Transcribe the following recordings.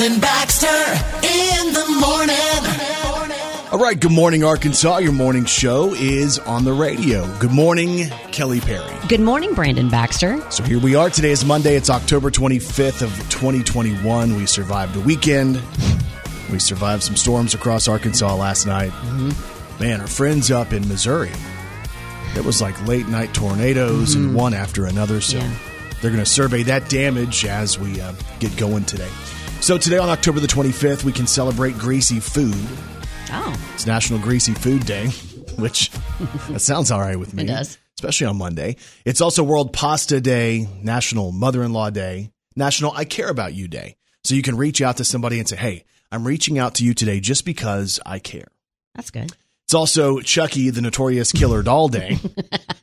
Brandon Baxter in the morning. All right, good morning, Arkansas. Your morning show is on the radio. Good morning, Kelly Perry. Good morning, Brandon Baxter. So here we are. Today is Monday. It's October 25th of 2021. We survived a weekend. We survived some storms across Arkansas last night. Man, our friends up in Missouri, it was like late night tornadoes and one after another. So Yeah. they're going to survey that damage as we uh, get going today. So today on October the 25th, we can celebrate greasy food. Oh, It's National Greasy Food Day, which that sounds all right with me. It does. Especially on Monday. It's also World Pasta Day, National Mother in Law Day, National I Care About You Day. So you can reach out to somebody and say, hey, I'm reaching out to you today just because I care. that's good. It's also Chucky, the Notorious Killer Doll Day,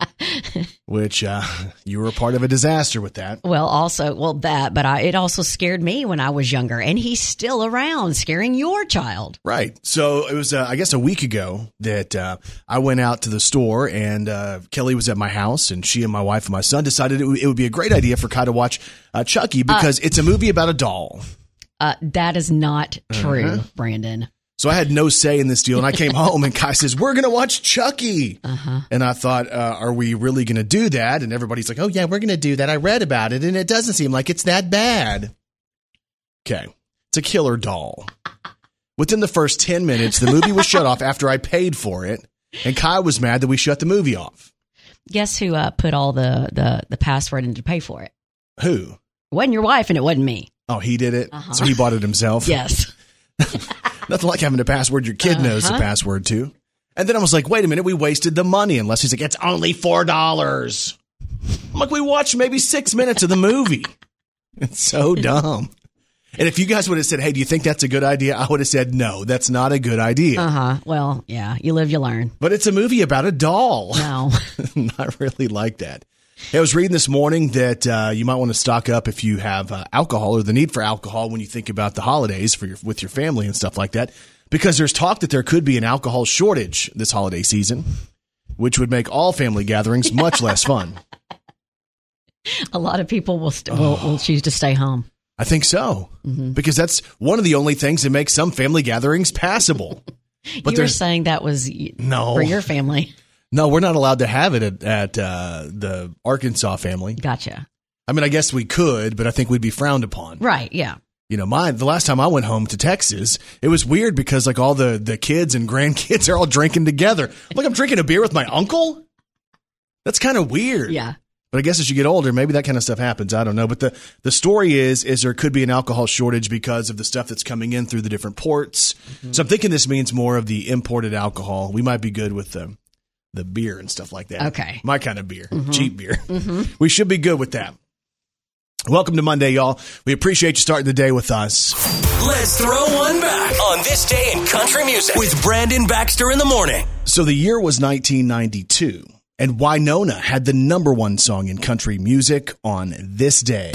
which uh, you were a part of a disaster with that. Well, also, well, that, but I, it also scared me when I was younger, and he's still around, scaring your child. Right. So it was, uh, I guess, a week ago that uh, I went out to the store and uh, Kelly was at my house, and she and my wife and my son decided it, w- it would be a great idea for Kai to watch uh, Chucky because it's a movie about a doll. Uh, that is not true, Uh-huh. Brandon. So I had no say in this deal, and I came home and Kai says, "We're going to watch Chucky," and I thought, uh, "Are we really going to do that?" And everybody's like, "Oh yeah, we're going to do that." I read about it, and it doesn't seem like it's that bad. Okay, it's a killer doll. Within the first ten minutes, the movie was shut off after I paid for it, and Kai was mad that we shut the movie off. Guess who uh, put all the, the, the password in to pay for it? Who? It wasn't your wife, and it wasn't me. Oh, he did it. So he bought it himself. Yes. Nothing like having a password your kid knows the Uh-huh. password to. And then I was like, wait a minute, we wasted the money. Unless he's like, it's only four dollars. I'm like, we watched maybe six minutes of the movie. It's so dumb. And if you guys would have said, hey, do you think that's a good idea? I would have said, no, that's not a good idea. Uh huh. Well, yeah, you live, you learn. But it's a movie about a doll. No. not really like that. I was reading this morning that uh, you might want to stock up if you have uh, alcohol or the need for alcohol when you think about the holidays for your with your family and stuff like that, because there's talk that there could be an alcohol shortage this holiday season, which would make all family gatherings much less fun. A lot of people will, st- will, will choose to stay home. I think so, because that's one of the only things that makes some family gatherings passable. But you were saying that was No. for your family. no, we're not allowed to have it at, at uh, the Arkansas family. Gotcha. I mean, I guess we could, but I think we'd be frowned upon. Right. Yeah. You know, my the last time I went home to Texas, it was weird because like all the the kids and grandkids are all drinking together. Like I'm drinking a beer with my uncle. That's kind of weird. Yeah. But I guess as you get older, maybe that kind of stuff happens. I don't know. But the the story is is there could be an alcohol shortage because of the stuff that's coming in through the different ports. So I'm thinking this means more of the imported alcohol. We might be good with the the beer and stuff like that. Okay. My kind of beer, mm-hmm. cheap beer. Mm-hmm. We should be good with that. Welcome to Monday, y'all. We appreciate you starting the day with us. Let's throw one back on this day in country music with Brandon Baxter in the morning. So the year was 1992, and Winona had the number one song in country music on this day.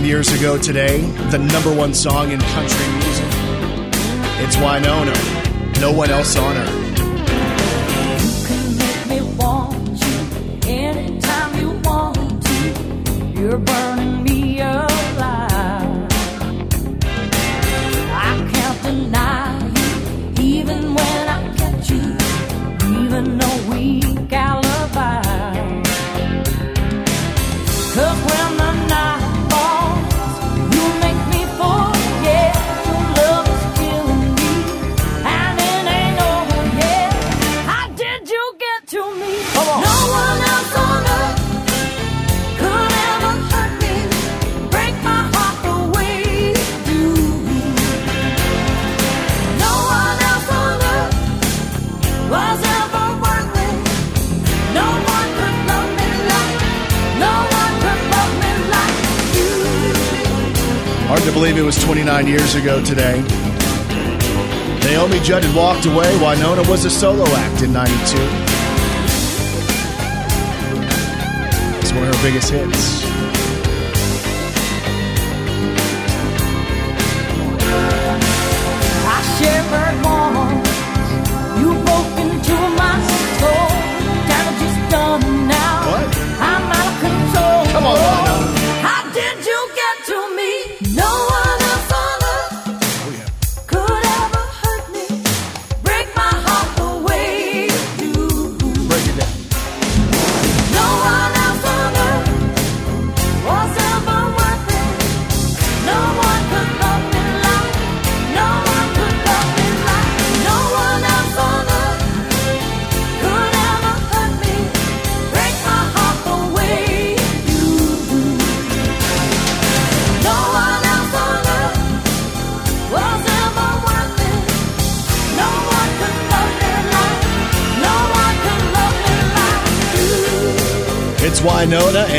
29 years ago today, the number one song in country music. It's Winona. No one else on earth. 29 years ago today. Naomi Judd had walked away. Winona was a solo act in 92. It's one of her biggest hits.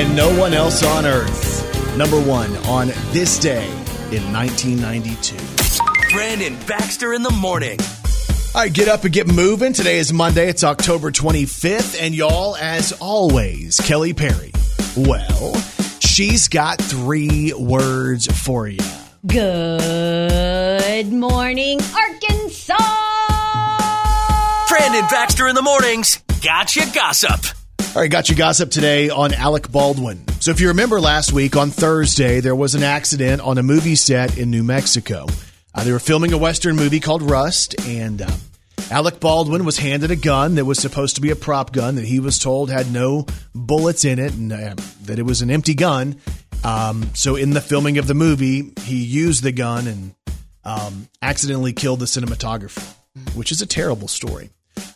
And no one else on earth. Number one on this day in 1992. Brandon Baxter in the morning. All right, get up and get moving. Today is Monday. It's October 25th. And y'all, as always, Kelly Perry. Well, she's got three words for you. Good morning, Arkansas. Brandon Baxter in the mornings. Gotcha gossip. All right, got you gossip today on Alec Baldwin. So, if you remember last week on Thursday, there was an accident on a movie set in New Mexico. Uh, they were filming a Western movie called Rust, and uh, Alec Baldwin was handed a gun that was supposed to be a prop gun that he was told had no bullets in it and uh, that it was an empty gun. Um, so, in the filming of the movie, he used the gun and um, accidentally killed the cinematographer, which is a terrible story.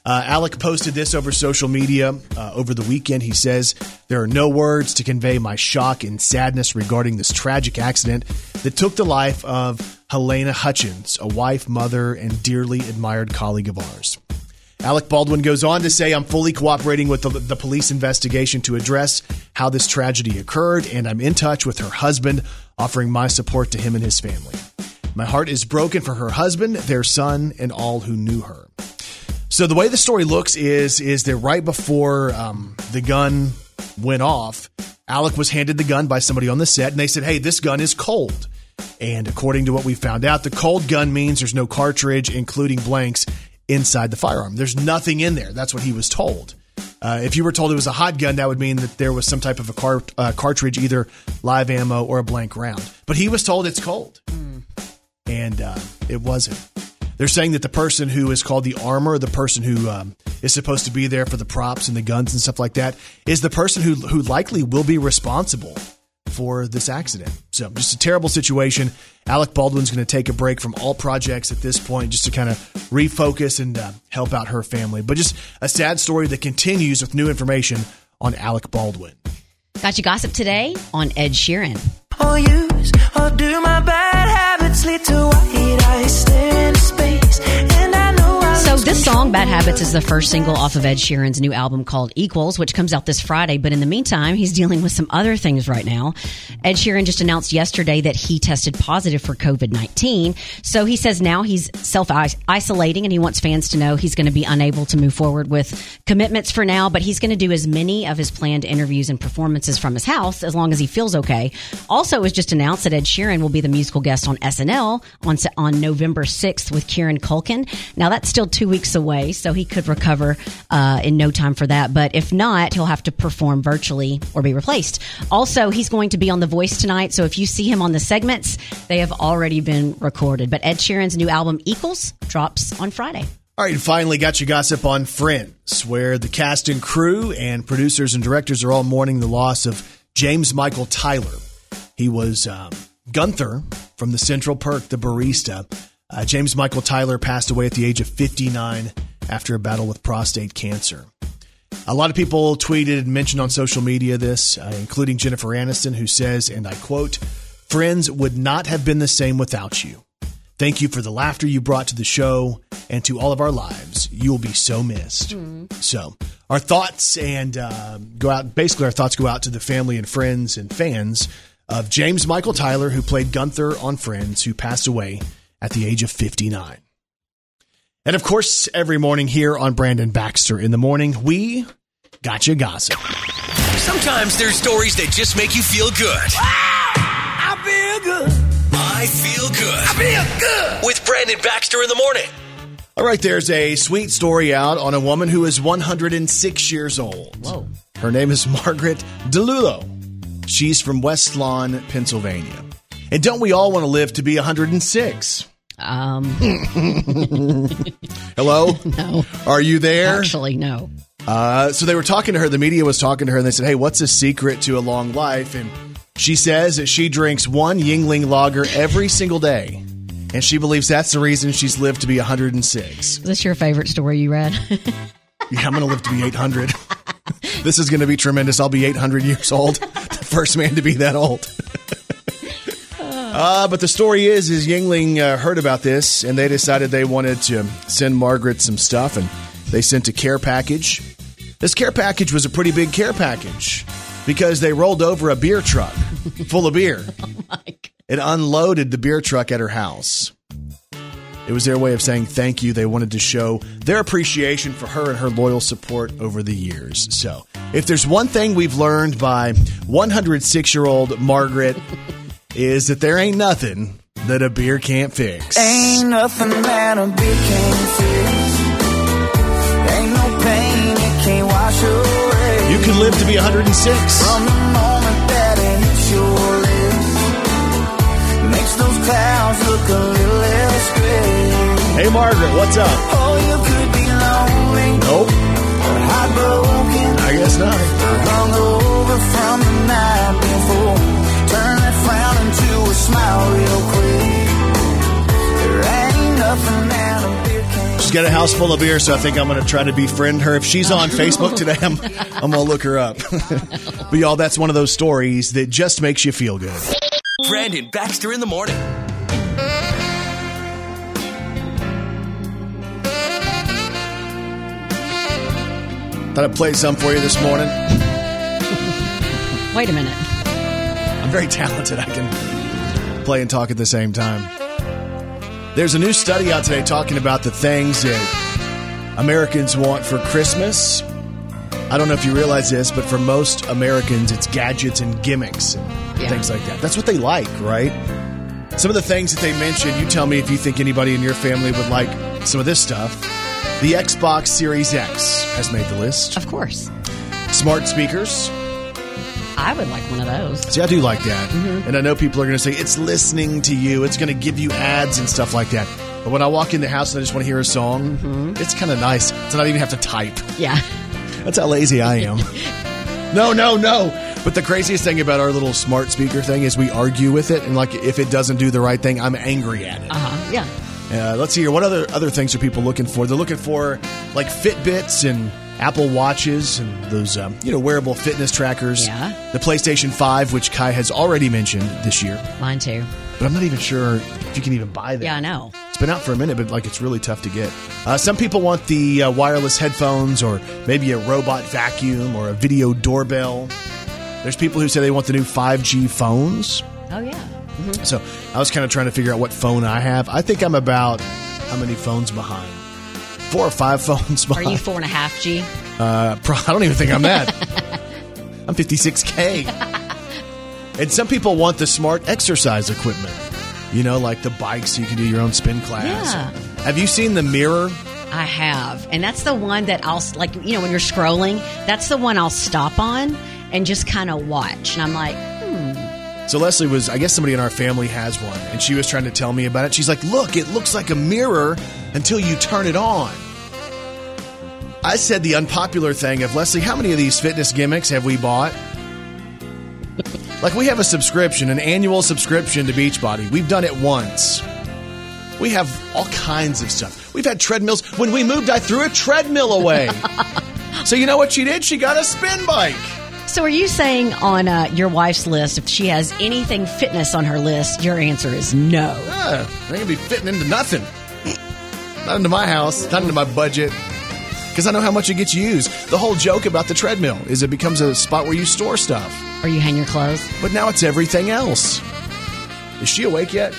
Uh, Alec posted this over social media uh, over the weekend. He says, There are no words to convey my shock and sadness regarding this tragic accident that took the life of Halyna Hutchins, a wife, mother, and dearly admired colleague of ours. Alec Baldwin goes on to say, I'm fully cooperating with the, the police investigation to address how this tragedy occurred, and I'm in touch with her husband, offering my support to him and his family. My heart is broken for her husband, their son, and all who knew her. So the way the story looks is is that right before um, the gun went off, Alec was handed the gun by somebody on the set, and they said, "Hey, this gun is cold." And according to what we found out, the cold gun means there's no cartridge, including blanks, inside the firearm. There's nothing in there. That's what he was told. Uh, if you were told it was a hot gun, that would mean that there was some type of a car- uh, cartridge, either live ammo or a blank round. But he was told it's cold, and uh, it wasn't. They're saying that the person who is called the armor, the person who um, is supposed to be there for the props and the guns and stuff like that, is the person who who likely will be responsible for this accident. So just a terrible situation. Alec Baldwin's going to take a break from all projects at this point just to kind of refocus and uh, help out her family. But just a sad story that continues with new information on Alec Baldwin. Got you gossip today on Ed Sheeran. or use or This song, Bad Habits, is the first single off of Ed Sheeran's new album called Equals, which comes out this Friday. But in the meantime, he's dealing with some other things right now. Ed Sheeran just announced yesterday that he tested positive for COVID-19. So he says now he's self-isolating and he wants fans to know he's going to be unable to move forward with commitments for now, but he's going to do as many of his planned interviews and performances from his house as long as he feels okay. Also, it was just announced that Ed Sheeran will be the musical guest on SNL on, on November 6th with Kieran Culkin. Now that's still two weeks away, so he could recover uh, in no time for that. But if not, he'll have to perform virtually or be replaced. Also, he's going to be on The Voice tonight, so if you see him on the segments, they have already been recorded. But Ed Sheeran's new album Equals drops on Friday. All right, finally got your gossip on Friends, where the cast and crew and producers and directors are all mourning the loss of James Michael Tyler. He was um, Gunther from the Central Perk, the barista. Uh, James Michael Tyler passed away at the age of 59 after a battle with prostate cancer. A lot of people tweeted and mentioned on social media this, uh, including Jennifer Aniston, who says, and I quote, Friends would not have been the same without you. Thank you for the laughter you brought to the show and to all of our lives. You will be so missed. So, our thoughts and uh, go out. Basically, our thoughts go out to the family and friends and fans of James Michael Tyler, who played Gunther on Friends, who passed away at the age of 59. And of course, every morning here on Brandon Baxter in the Morning, we got you gossip. Sometimes there's stories that just make you feel good. Ah! I feel good. I feel good. I feel good. With Brandon Baxter in the morning. All right, there's a sweet story out on a woman who is 106 years old. Whoa. Her name is Margaret Dilullo. She's from West Lawn, Pennsylvania. And don't we all want to live to be 106? Um, Hello? no, Are you there? actually, no. Uh, so they were talking to her. The media was talking to her, and they said, "Hey, what's the secret to a long life?" And she says that she drinks one Yuengling lager every single day, and she believes that's the reason she's lived to be 106. Is this your favorite story you read? Yeah, I'm going to live to be 800. this is going to be tremendous. I'll be 800 years old, the first man to be that old. Uh, but the story is, is Yuengling uh, heard about this, and they decided they wanted to send Margaret some stuff, and they sent a care package. This care package was a pretty big care package because they rolled over a beer truck full of beer. It unloaded the beer truck at her house. It was their way of saying thank you. They wanted to show their appreciation for her and her loyal support over the years. So, if there's one thing we've learned by 106 year old Margaret, is that there ain't nothing that a beer can't fix. Ain't nothing that a beer can't fix. Ain't no pain it can't wash away. You can live to be 106. From the moment that it hits your lips, makes those clouds look a little less gray. Hey, Margaret, what's up? Oh, you could be lonely Nope, or heartbroken, I guess not. or hungover from the night before. She's got a house full of beer, so I think I'm going to try to befriend her. If she's on Facebook today, I'm, I'm going to look her up. but y'all, that's one of those stories that just makes you feel good. Brandon Baxter in the morning. Thought I'd play some for you this morning. Wait a minute. I'm very talented. I can play and talk at the same time. There's a new study out today talking about the things that Americans want for Christmas. I don't know if you realize this, but for most Americans, it's gadgets and gimmicks and Yeah. things like that. That's what they like, right? Some of the things that they mentioned, you tell me if you think anybody in your family would like some of this stuff. The Xbox Series X has made the list. Of course. Smart speakers, I would like one of those. See, I do like that. Mm-hmm. And I know people are going to say, it's listening to you. It's going to give you ads and stuff like that. But when I walk in the house and I just want to hear a song, Mm-hmm. it's kind of nice to not even have to type. Yeah. That's how lazy I am. no, no, no. But the craziest thing about our little smart speaker thing is we argue with it. And like, if it doesn't do the right thing, I'm angry at it. Uh huh. Yeah. Uh, let's see here. What other other things are people looking for? They're looking for like Fitbits and Apple Watches and those um, you know wearable fitness trackers. Yeah. The PlayStation Five, which Kai has already mentioned this year, Mine too. but I'm not even sure if you can even buy that. Yeah, I know. It's been out for a minute, but like it's really tough to get. Uh, some people want the uh, wireless headphones, or maybe a robot vacuum, or a video doorbell. There's people who say they want the new 5G phones. Oh yeah. So I was kind of trying to figure out what phone I have. I think I'm about how many phones behind? Four or five phones Are you four and a half G? Uh, pro- I don't even think I'm that. I'm 56K. and some people want the smart exercise equipment. You know, like the bikes so you can do your own spin class. Yeah. Have you seen the mirror? I have, and that's the one that I'll like. You know, when you're scrolling, that's the one I'll stop on and just kind of watch. And I'm like, So Leslie was, I guess somebody in our family has one, and she was trying to tell me about it. She's like, "Look, it looks like a mirror until you turn it on." I said the unpopular thing of Leslie, how many of these fitness gimmicks have we bought? like we have a subscription, an annual subscription to Beachbody. We've done it once. We have all kinds of stuff. We've had treadmills. When we moved, I threw a treadmill away. so you know what she did? She got a spin bike. so are you saying on uh, your wife's list if she has anything fitness on her list, your answer is no? Ah, they can be fitting into nothing. Not into my house, not into my budget. Because I know how much it gets used. The whole joke about the treadmill is it becomes a spot where you store stuff. Or you hang your clothes. But now it's everything else. Is she awake yet?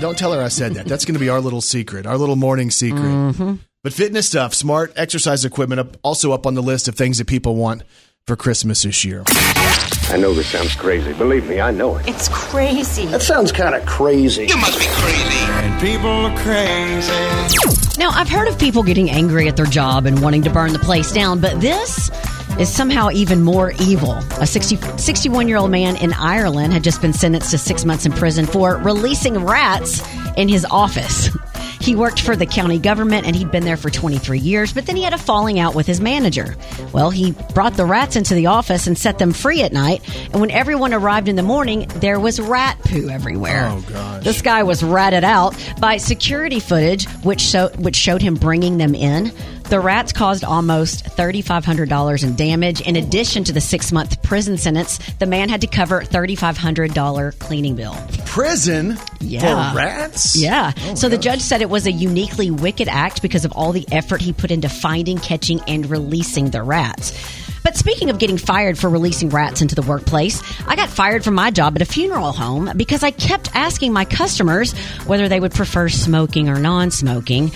Don't tell her I said that. That's going to be our little secret, our little morning secret. Mm-hmm. But fitness stuff, smart exercise equipment, up, also up on the list of things that people want for Christmas this year. I know this sounds crazy. Believe me, I know it. It's crazy. That sounds kind of crazy. You must be crazy. And people are crazy. Now, I've heard of people getting angry at their job and wanting to burn the place down, but this is somehow even more evil. A 60, 61 year old man in Ireland had just been sentenced to six months in prison for releasing rats in his office. He worked for the county government and he'd been there for 23 years, but then he had a falling out with his manager. Well, he brought the rats into the office and set them free at night. And when everyone arrived in the morning, there was rat poo everywhere. Oh, gosh. This guy was ratted out by security footage, which, show, which showed him bringing them in. The rats caused almost $3,500 in damage. In addition to the six month prison sentence, the man had to cover $3,500 cleaning bill. Prison Yeah. for rats? Yeah. Oh, so the judge said it was a uniquely wicked act because of all the effort he put into finding, catching, and releasing the rats. But speaking of getting fired for releasing rats into the workplace, I got fired from my job at a funeral home because I kept asking my customers whether they would prefer smoking or non smoking.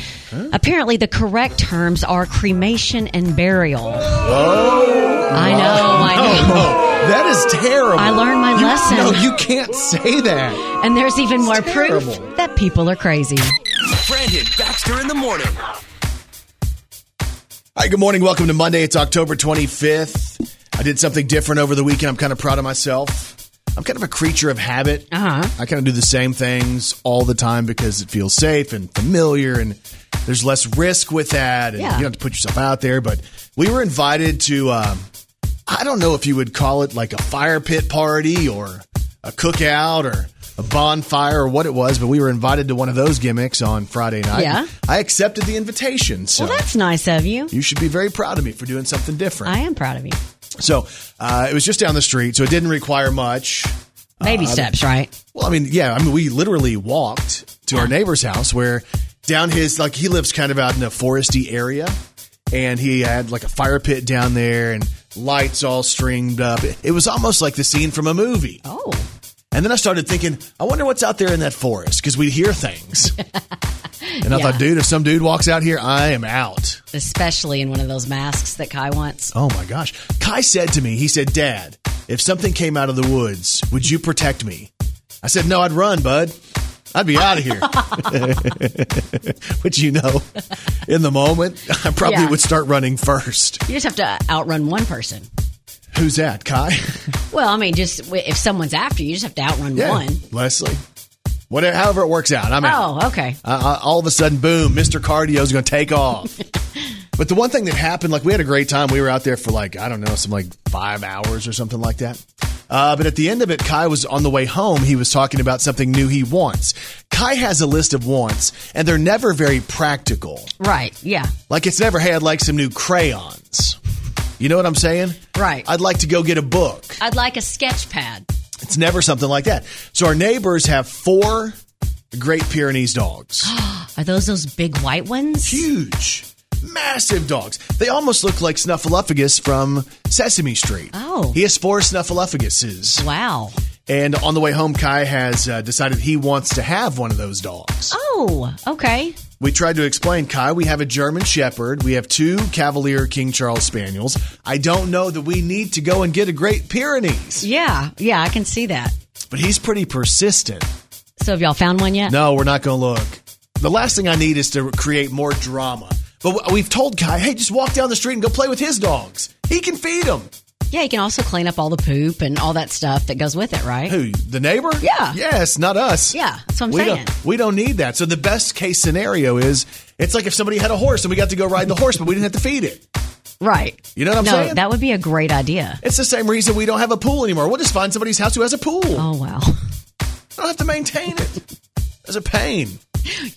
Apparently, the correct terms are cremation and burial. Oh, I know, I know. Oh, that is terrible. I learned my You- lesson. No, you can't say that. And there's even more proof that people are crazy. Brandon Baxter in the morning. Hi, good morning. Welcome to Monday. It's October 25th. I did something different over the weekend. I'm kind of proud of myself. I'm kind of a creature of habit. Uh-huh. I kind of do the same things all the time because it feels safe and familiar and there's less risk with that. And Yeah. you don't have to put yourself out there. But we were invited to, um, I don't know if you would call it like a fire pit party or a cookout or a bonfire or what it was, but we were invited to one of those gimmicks on Friday night. Yeah. I accepted the invitation. So Well, that's nice of you. you should be very proud of me for doing something different. I am proud of you. So uh, it was just down the street, so it didn't require much. Baby steps, right? Well, I mean, yeah, I mean, we literally walked to our neighbor's house where down his, like, he lives kind of out in a foresty area, and he had like a fire pit down there and lights all stringed up. It was almost like the scene from a movie. Oh. And then I started thinking, I wonder what's out there in that forest because we hear things. and I Yeah. thought, dude, if some dude walks out here, I am out. Especially in one of those masks that Kai wants. Oh my gosh. Kai said to me, he said, Dad, if something came out of the woods, would you protect me? I said, No, I'd run, bud. I'd be out of here. Which, you know, in the moment, I probably Yeah. would start running first. You just have to outrun one person. Who's that, Kai? Well, I mean, just if someone's after you, you just have to outrun one. Leslie. Whatever, however it works out, I'm out. Oh, okay. uh, uh, all of a sudden, boom, Mr. Cardio is going to take off. but the one thing that happened, like we had a great time. We were out there for like, I don't know, some like five hours or something like that. Uh, but at the end of it, Kai was on the way home. He was talking about something new he wants. Kai has a list of wants, and they're never very practical. Right. Yeah. Like it's never, hey, I'd like some new crayons. You know what I'm saying? Right. I'd like to go get a book. I'd like a sketch pad. It's never something like that. So our neighbors have four Great Pyrenees dogs. Are those those big white ones? Huge, massive dogs. They almost look like Snuffleupagus from Sesame Street. Oh. He has four Snuffleupaguses. Wow. And on the way home, Kai has uh, decided he wants to have one of those dogs. Oh, okay. We tried to explain, Kai, we have a German Shepherd. We have two Cavalier King Charles Spaniels. I don't know that we need to go and get a Great Pyrenees. Yeah. Yeah, I can see that. But he's pretty persistent. So have y'all found one yet? No, we're not going to look. The last thing I need is to create more drama. But we've told Kai, hey, just walk down the street and go play with his dogs. He can feed them. Yeah, you can also clean up all the poop and all that stuff that goes with it, right? Who? The neighbor? Yeah. Yes, not us. Yeah, that's what I'm we saying. Don't, we don't need that. So the best case scenario is it's like if somebody had a horse and we got to go ride the horse, but we didn't have to feed it. Right. You know what I'm no, saying? that would be a great idea. It's the same reason we don't have a pool anymore. We'll just find somebody's house who has a pool. Oh, wow. I don't have to maintain it. It's a pain.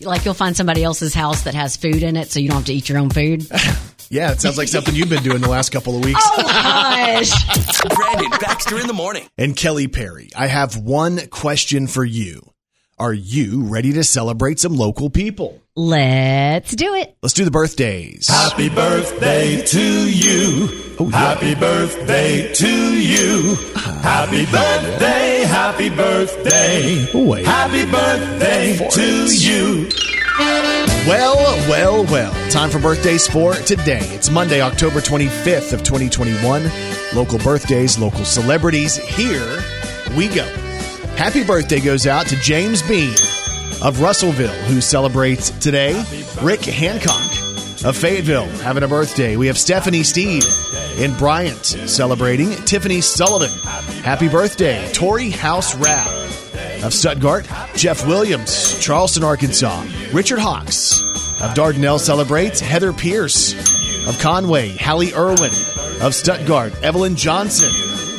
like you'll find somebody else's house that has food in it so you don't have to eat your own food. Yeah, it sounds like something you've been doing the last couple of weeks. Oh, Gosh. Brandon Baxter in the morning. And Kelly Perry, I have one question for you. Are you ready to celebrate some local people? Let's do it. Let's do the birthdays. Happy birthday to you. Oh, happy birthday to you. Happy birthday, happy birthday. Wait. Happy birthday to you. Well, well, well. Time for birthdays for today. It's Monday, October 25th of 2021. Local birthdays, local celebrities. Here we go. Happy birthday goes out to James Bean of Russellville, who celebrates today. Rick Hancock of Fayetteville having a birthday. We have Stephanie Steed in Bryant celebrating. Tiffany Sullivan, happy birthday. Tori House Rapp of Stuttgart, Jeff Williams, Charleston, Arkansas, Richard Hawks of Dardanelle celebrates, Heather Pierce of Conway, Hallie Irwin of Stuttgart, Evelyn Johnson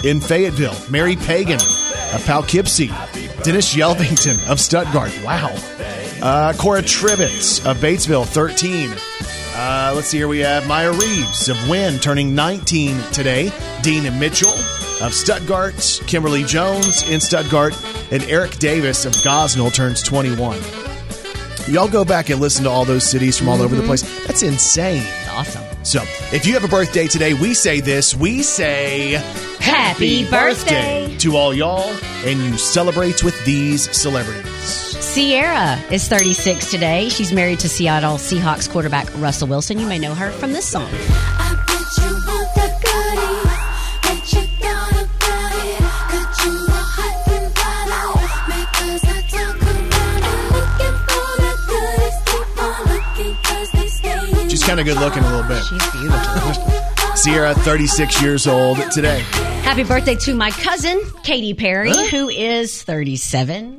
in Fayetteville, Mary Pagan of Poughkeepsie, Dennis Yelvington of Stuttgart. Wow. Uh, Cora Trivets of Batesville, 13. Uh, let's see here. We have Maya Reeves of Wynne turning 19 today. Dean and Mitchell of Stuttgart. Kimberly Jones in Stuttgart. And Eric Davis of Gosnell turns 21. Y'all go back and listen to all those cities from all over the place. That's insane. Awesome. So, if you have a birthday today, we say this. We say Happy birthday. to all y'all, and you celebrate with these celebrities. Ciara is 36 today. She's married to Seattle Seahawks quarterback Russell Wilson. You may know her from this song. I bet you want the goodies. What you got about it? Got you all hot and bothered. Make us not talk around it. Looking for the goodies. Keep on looking 'cause they stay in She's kind of good looking a little bit. She's beautiful. Ciara, 36 years old today. Happy birthday to my cousin, Katy Perry, who is 37.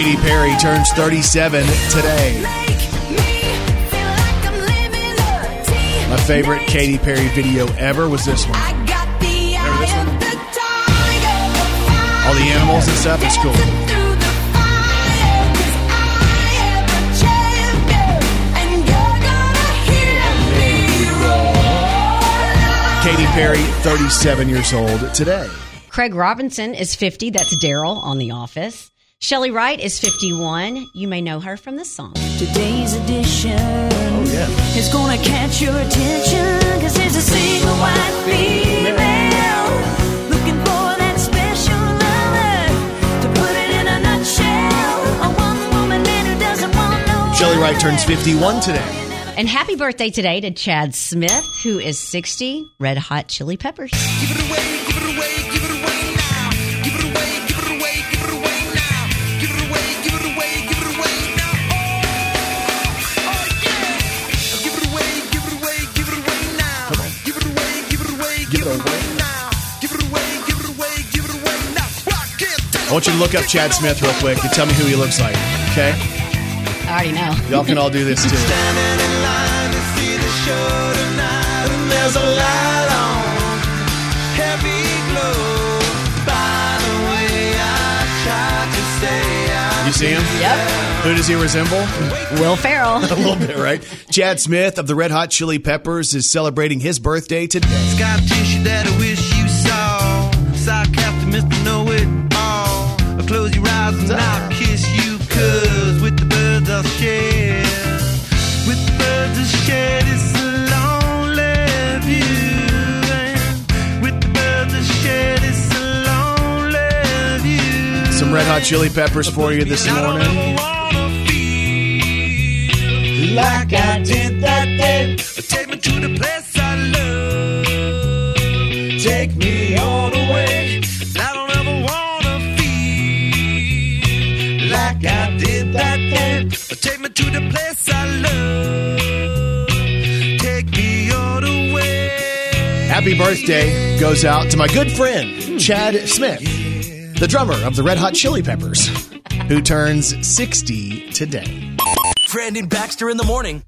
Katy Perry turns 37 today. My favorite Katy Perry video ever was this one. All the animals and stuff, it's cool. Katy Perry, 37 years old today. Craig Robinson is 50. That's Daryl on The Office. Chely Wright is 51. You may know her from this song. Today's edition Oh, yeah. is gonna catch your attention Cause there's a single white female Looking for that special lover To put it in a nutshell A one woman man who doesn't want no Chely Wright turns 51 today. And happy birthday today to Chad Smith, who is 60. Red Hot Chili Peppers. I want you to look up Chad Smith real quick and tell me who he looks like. Okay? I already know. Y'all can all do this too. Standing in line to see the show tonight, and there's a light on, heavy glow. By the way, I tried to say You see him? Yep. Who does he resemble? Will Ferrell. A little bit, right? Chad Smith of the Red Hot Chili Peppers is celebrating his birthday today. Some Red Hot Chili Peppers for you this morning. ever wanna feel like I did that day. Take me to the place I love. Take me all the way. I don't ever wanna feel like I did that day. Take me to the place I love. Take me all the way. Happy birthday goes out to my good friend, Chad Smith, the drummer of the Red Hot Chili Peppers, who turns 60 today. Brandon Baxter in the morning.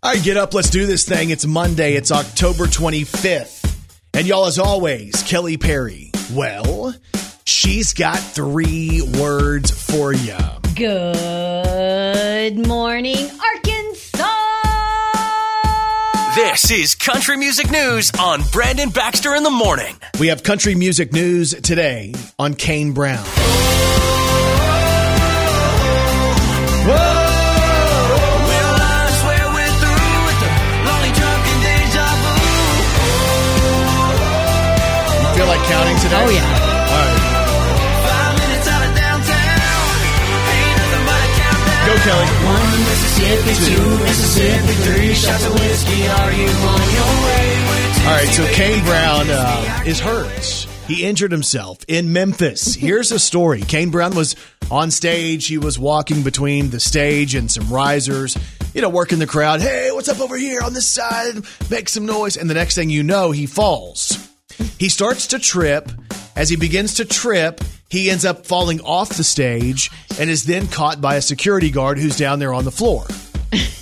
All right, get up. Let's do this thing. It's Monday. It's October 25th. And y'all, as always, Kelly Perry. Well, she's got three words for you. Good morning, Arkansas. This is Country Music News on Brandon Baxter in the Morning. We have country music news today on Kane Brown. Well, I swear we're through with the lonely drunken deja vu. Feel like counting today? Oh, yeah. All right. Five minutes out of downtown. Ain't nothing but a countdown. Go, Kelly. One Mississippi, two Mississippi, three shots of whiskey. Are you on your way? All right, so Kane Brown uh, is hurt. He injured himself in Memphis. Here's a story. Kane Brown was on stage. He was walking between the stage and some risers, you know, working the crowd. Hey, what's up over here on this side? Make some noise. And the next thing you know, he falls. He starts to trip. As he begins to trip, he ends up falling off the stage and is then caught by a security guard who's down there on the floor.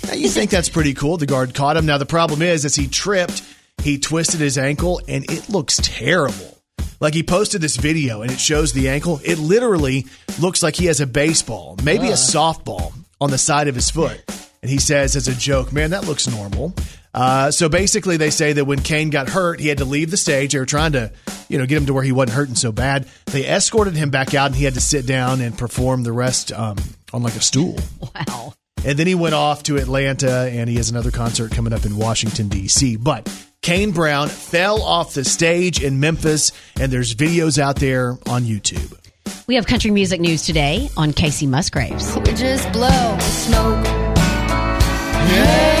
Now, you think that's pretty cool. The guard caught him. Now, the problem is, as he tripped, he twisted his ankle and it looks terrible. Like he posted this video and it shows the ankle. It literally looks like he has a baseball, maybe a ah. softball on the side of his foot. And he says, as a joke, man, that looks normal. Uh, so basically, they say that when Kane got hurt, he had to leave the stage. They were trying to, you know, get him to where he wasn't hurting so bad. They escorted him back out, and he had to sit down and perform the rest um, on like a stool. Wow. And then he went off to Atlanta and he has another concert coming up in Washington, D.C. But Kane Brown fell off the stage in Memphis, and there's videos out there on YouTube. We have country music news today on Kacey Musgraves. We just blow smoke. Yeah, yeah. We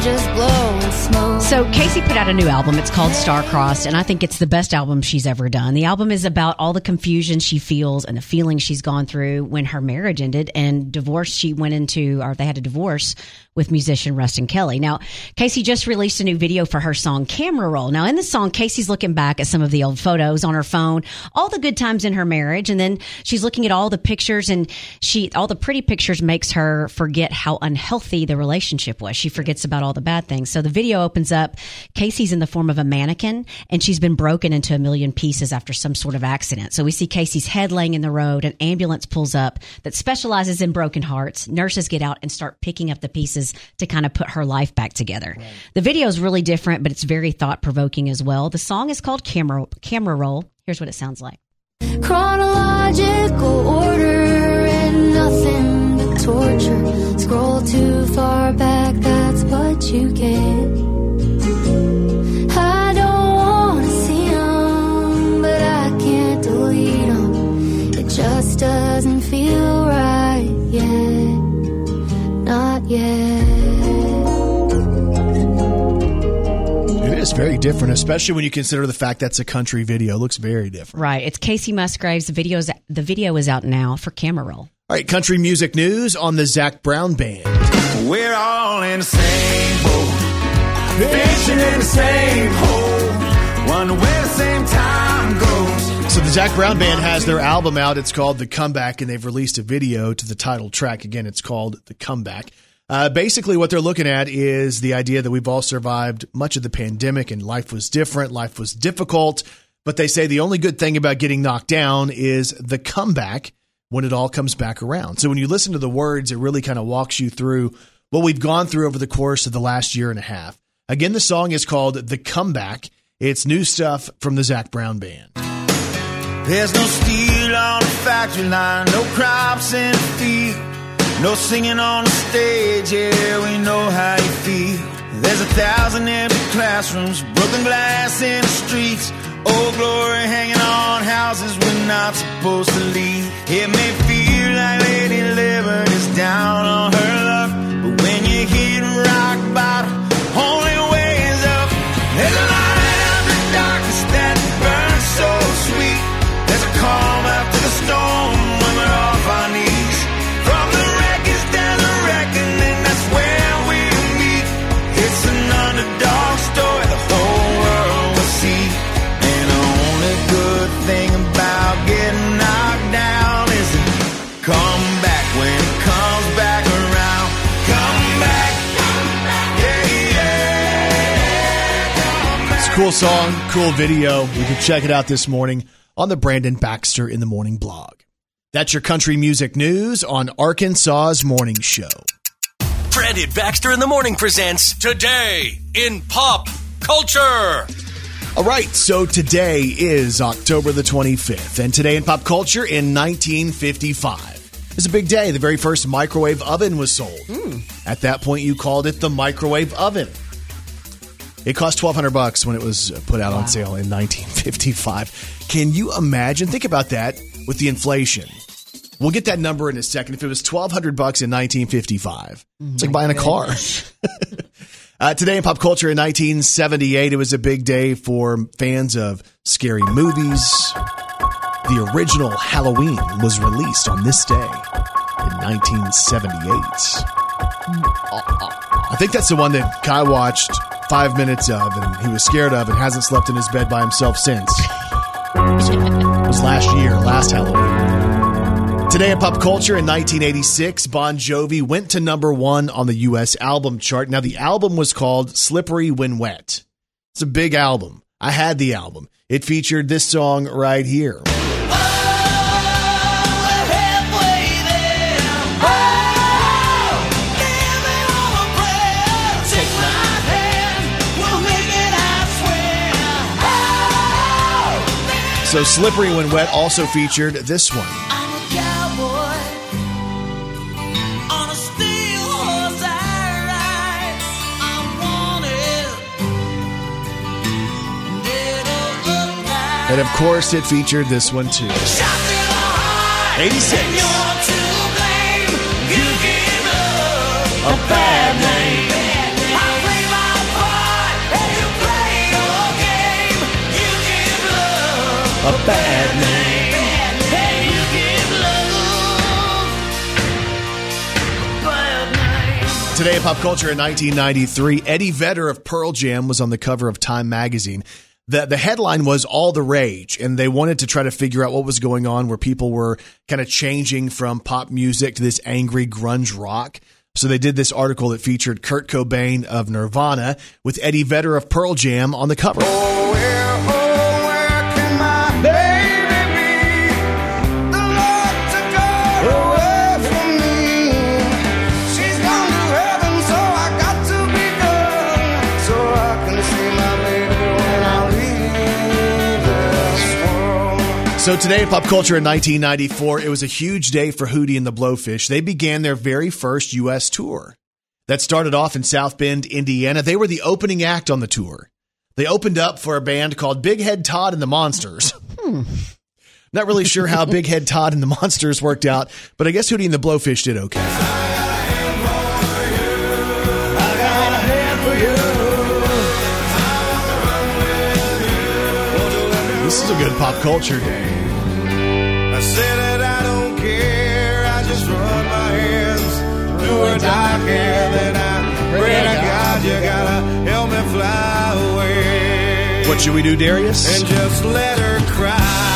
just blow smoke. So Kacey put out a new album. It's called Starcrossed, and I think it's the best album she's ever done. The album is about all the confusion she feels and the feelings she's gone through when her marriage ended and divorce. She went into, or they had a divorce with musician Ruston Kelly. Now, Kacey just released a new video for her song Camera Roll. Now, in the song, Kacey's looking back at some of the old photos on her phone, all the good times in her marriage, and then she's looking at all the pictures and she, all the pretty pictures makes her forget how unhealthy the relationship was. She forgets about all the bad things. So the video opens up. Kacey's in the form of a mannequin and she's been broken into a million pieces after some sort of accident. So we see Kacey's head laying in the road. An ambulance pulls up that specializes in broken hearts. Nurses get out and start picking up the pieces to kind of put her life back together. The video is really different, but it's very thought provoking as well. The song is called Camera Camera Roll. Here's what it sounds like. Chronological order and nothing but torture. Scroll too far back, that's what you get. I don't is very different, especially when you consider the fact that's a country video. It looks very different. Right. It's Kacey Musgraves. The video's the video is out now for Camera Roll. All right, country music news on the Zac Brown Band. We're all in the same boat. Fishing in the same hole. Wonder where the same time goes. So the Zac Brown Band has their album out. It's called The Comeback, and they've released a video to the title track. Again, it's called The Comeback. Uh, basically, what they're looking at is the idea that we've all survived much of the pandemic and life was different, life was difficult. But they say the only good thing about getting knocked down is the comeback when it all comes back around. So when you listen to the words, it really kind of walks you through what we've gone through over the course of the last year and a half. Again, the song is called The Comeback. It's new stuff from the Zac Brown Band. There's no steel on the factory line, no crops in the field, no singing on the stage. Yeah, we know how you feel. There's a thousand empty classrooms, broken glass in the streets, old glory hanging on houses we're not supposed to leave. It may feel like Lady Liberty's down on her luck, but when you hit rock bottom, Cool song, cool video. You can check it out this morning on the Brandon Baxter in the Morning blog. That's your country music news on Arkansas's Morning Show. Brandon Baxter in the Morning presents Today in Pop Culture. All right, so today is October the 25th, and today in pop culture in 1955 is a big day. The very first microwave oven was sold. Hmm. At that point, you called it the microwave oven. It cost 1200 bucks when it was put out on sale in 1955. Can you imagine? Think about that with the inflation. We'll get that number in a second. If it was 1200 bucks in 1955, it's like buying a car. Uh, today in pop culture in 1978, it was a big day for fans of scary movies. The original Halloween was released on this day in 1978. I think that's the one that Kai watched five minutes of and he was scared of and hasn't slept in his bed by himself since. So, it was last year, last Halloween. Today in pop culture in 1986, Bon Jovi went to number one on the U.S. album chart. Now, the album was called Slippery When Wet. It's a big album. I had the album. It featured this song right here. So, Slippery When Wet also featured this one. And of course, it featured this one too. 86. A bad name. A bad name. Today in pop culture in 1993, Eddie Vedder of Pearl Jam was on the cover of Time magazine. The, the headline was All the Rage, and they wanted to try to figure out what was going on where people were kind of changing from pop music to this angry grunge rock. So they did this article that featured Kurt Cobain of Nirvana with Eddie Vedder of Pearl Jam on the cover. Oh, So today in pop culture in 1994, it was a huge day for Hootie and the Blowfish. They began their very first U.S. tour. That started off in South Bend, Indiana. They were the opening act on the tour. They opened up for a band called Big Head Todd and the Monsters. Hmm. Not really sure how Big Head Todd and the Monsters worked out, but I guess Hootie and the Blowfish did okay. This is a good pop culture day. What should we do, Darius? And just let her cry.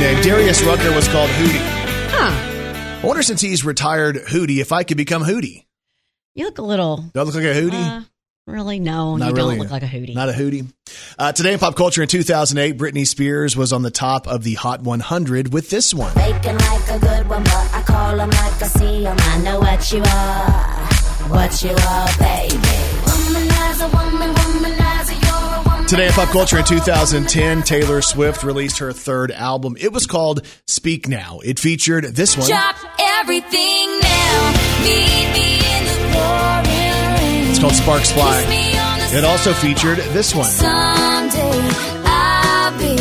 Nickname. Darius Rucker was called Hootie. Huh. I wonder since he's retired Hootie, if I could become Hootie. You look a little. Do I look like a Hootie? Uh, really? No, Not you really. don't look like a hootie. Not a Hootie. Uh, today in pop culture in 2008, Britney Spears was on the top of the Hot 100 with this one. Faking like a good one, but I call 'em like I see 'em. I know what you are, what you are, baby. Womanizer, woman, womanizer, you're woman. Today in pop culture in 2010, Taylor Swift released her third album. It was called Speak Now. It featured this one. Drop everything now. Meet me in the rain. It's called Sparks Fly. Kiss me on the It also featured this one. Someday I'll be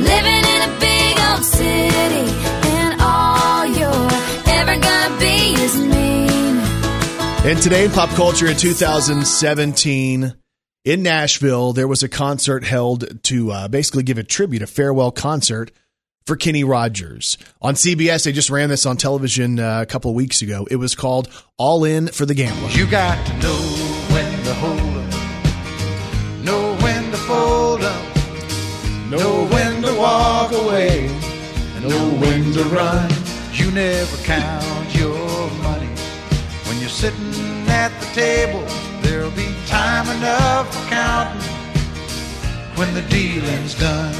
living in a big old city, and all you're ever gonna be is me. And today in pop culture in 2017, in Nashville, there was a concert held to uh, basically give a tribute, a farewell concert for Kenny Rogers. On CBS, they just ran this on television uh, a couple of weeks ago. It was called All In for the Gambler. You got to know when to hold up, know when to fold up, know when to walk away, and know when to run. You never count your money when you're sitting at the table. There'll be time enough for counting when the dealing's done.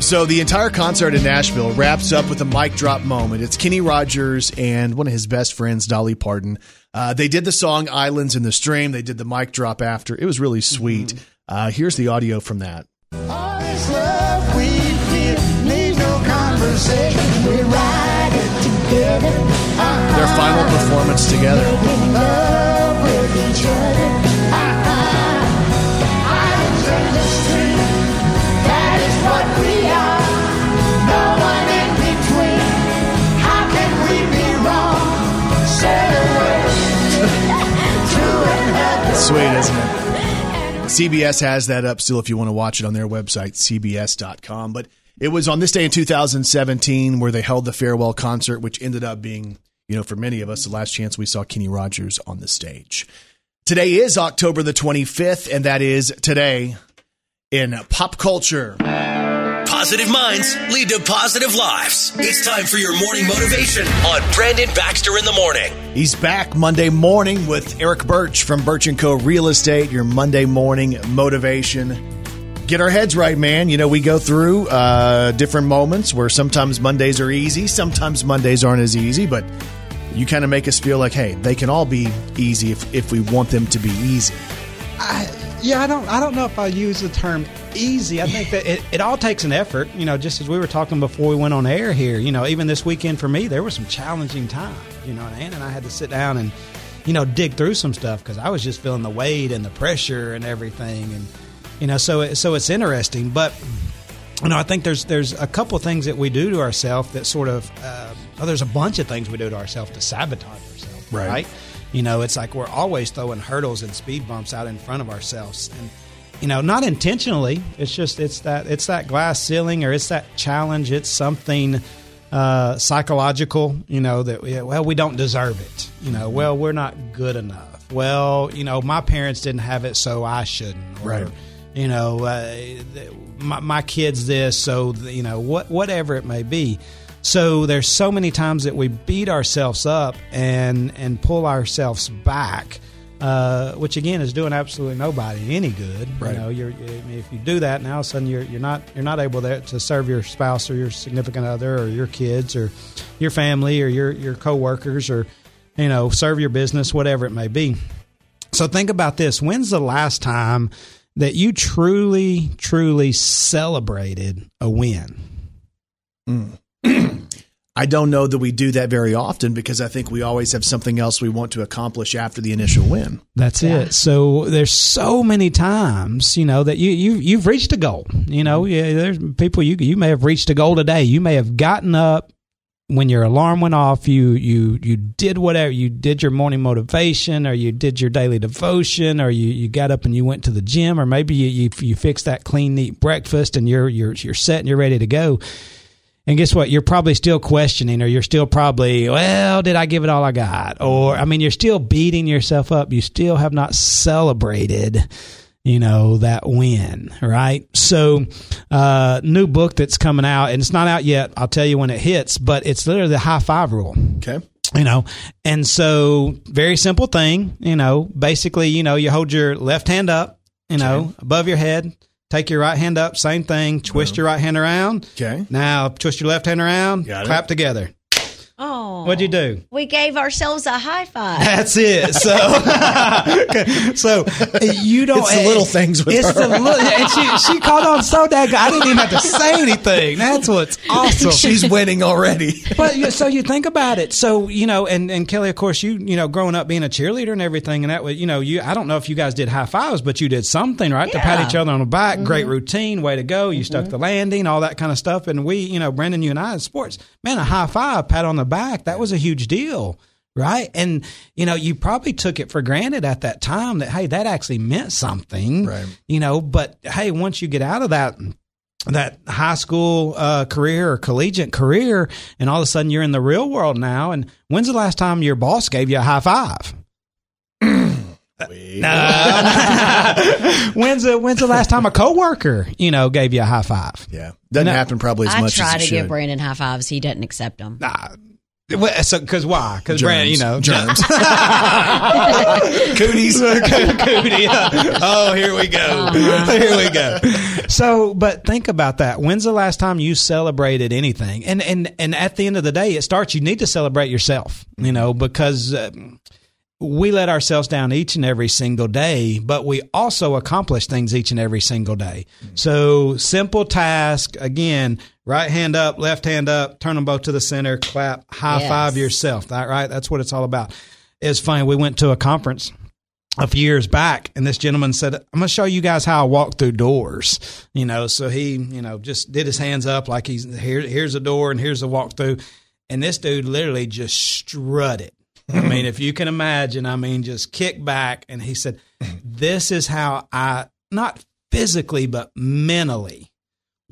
So the entire concert in Nashville wraps up with a mic drop moment. It's Kenny Rogers and one of his best friends, Dolly Parton. Uh, they did the song "Islands in the Stream." They did the mic drop after. It was really sweet. Uh, here's the audio from that. All this love we feel needs no conversation. We ride it together. Uh-huh. Their final performance together. Sweet, isn't it? CBS has that up still if you want to watch it on their website, cbs.com. But it was on this day in 2017 where they held the farewell concert, which ended up being, you know, for many of us, the last chance we saw Kenny Rogers on the stage. Today is October the 25th, and that is today in pop culture. Positive minds lead to positive lives. It's time for your morning motivation on Brandon Baxter in the morning. He's back Monday morning with Eric Birch from Birch & Co. Real Estate, your Monday morning motivation. Get our heads right, man. You know, we go through uh, different moments where sometimes Mondays are easy, sometimes Mondays aren't as easy, but you kind of make us feel like, hey, they can all be easy if, if we want them to be easy. I, yeah, I don't. I don't know if I use the term easy. I think that it, it all takes an effort. You know, just as we were talking before we went on air here. You know, even this weekend for me, there were some challenging times. You know, and Ann and I had to sit down and you know dig through some stuff because I was just feeling the weight and the pressure and everything, and you know, so it, so it's interesting, but. You know, I think there's there's a couple of things that we do to ourselves that sort of uh, oh, there's a bunch of things we do to ourselves to sabotage ourselves, Right. right? You know, it's like we're always throwing hurdles and speed bumps out in front of ourselves, and you know, not intentionally. It's just it's that it's that glass ceiling or it's that challenge. It's something uh, psychological. You know that we, well we don't deserve it. You know, well we're not good enough. Well, you know, my parents didn't have it, so I shouldn't. Or, Right. You know, uh, my, my kids this, so you know what whatever it may be. So there's so many times that we beat ourselves up and and pull ourselves back, uh, which again is doing absolutely nobody any good. Right. You know, you're, if you do that, now all of a sudden you're you're not you're not able to, to serve your spouse or your significant other or your kids or your family or your your coworkers or you know serve your business, whatever it may be. So think about this: When's the last time that you truly, truly celebrated a win? I don't know that we do that very often because I think we always have something else we want to accomplish after the initial win. That's it. So there's so many times, you know, that you you you've reached a goal. You know, yeah, there's people you you may have reached a goal today. You may have gotten up when your alarm went off. You you you did whatever you did your morning motivation, or you did your daily devotion, or you, you got up and you went to the gym, or maybe you you, you fixed that clean neat breakfast and you're you're you're set and you're ready to go. And guess what? You're probably still questioning, or you're still probably, well, did I give it all I got? Or, I mean, you're still beating yourself up. You still have not celebrated, you know, that win, right? So, uh, new book that's coming out, and it's not out yet. I'll tell you when it hits, but it's literally the high five rule Okay. you know and so very simple thing you know basically you know you hold your left hand up you know above your head take your right hand up same thing twist your right hand around Okay. now twist your left hand around Got it. clap together Oh. What'd you do We gave ourselves a high five. that's it. So, so you don't. It's the eh, little things with it's her. The little, and she she caught on so dang. I didn't even have to say anything. That's what's awesome. She's winning already. but so you think about it. So you know, and and Kelly, of course, you you know, growing up being a cheerleader and everything, and that was you know, you I don't know if you guys did high fives, but you did something right to pat each other on the back. Mm-hmm. Great routine, way to go. You mm-hmm. stuck the landing, all that kind of stuff. And we, you know, Brendan, you and I in sports, man, a high five, pat on the back, that was a huge deal. Right. And, you know, you probably took it for granted at that time that, hey, that actually meant something. Right. You know, but hey, once you get out of that, that high school uh, career or collegiate career, and all of a sudden you're in the real world now. And when's the last time your boss gave you a high five? when's the when's the last time a coworker you know gave you a high five? Yeah, doesn't No. happen probably as I much try as it to should. give Brandon high fives. He doesn't accept them. Nah. Well, So, because why? Because. Brandon, you know, germs. cooties, cootie. Oh, here we go. Here we go. So, but think about that. When's the last time you celebrated anything? And and and at the end of the day, it starts. You need to celebrate yourself. You know, because. Um, we let ourselves down each and every single day, but we also accomplish things each and every single day. So simple task again, right hand up, left hand up, turn them both to the center, clap, high Yes. five yourself. That right? That's what it's all about. It's funny. We went to a conference a few years back and this gentleman said, I'm going to show you guys how I walk through doors. You know, so he, you know, just did his hands up like he's here, here's a door and here's a walk through. And this dude literally just strutted. I mean, if you can imagine, I mean, just kick back. And he said, This is how I, not physically, but mentally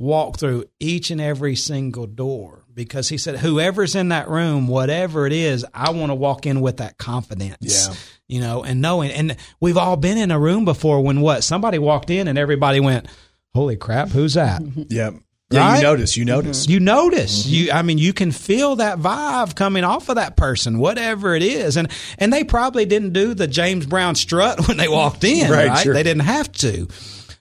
walk through each and every single door. Because he said, Whoever's in that room, whatever it is, I want to walk in with that confidence. Yeah. You know, and knowing, and we've all been in a room before when what? Somebody walked in and everybody went, Holy crap, who's that? Yeah. Yeah, Right? you notice. You notice. Mm-hmm. You notice. Mm-hmm. You I mean you can feel that vibe coming off of that person, whatever it is. And and they probably didn't do the James Brown strut when they walked in, Right, right? sure. They didn't have to.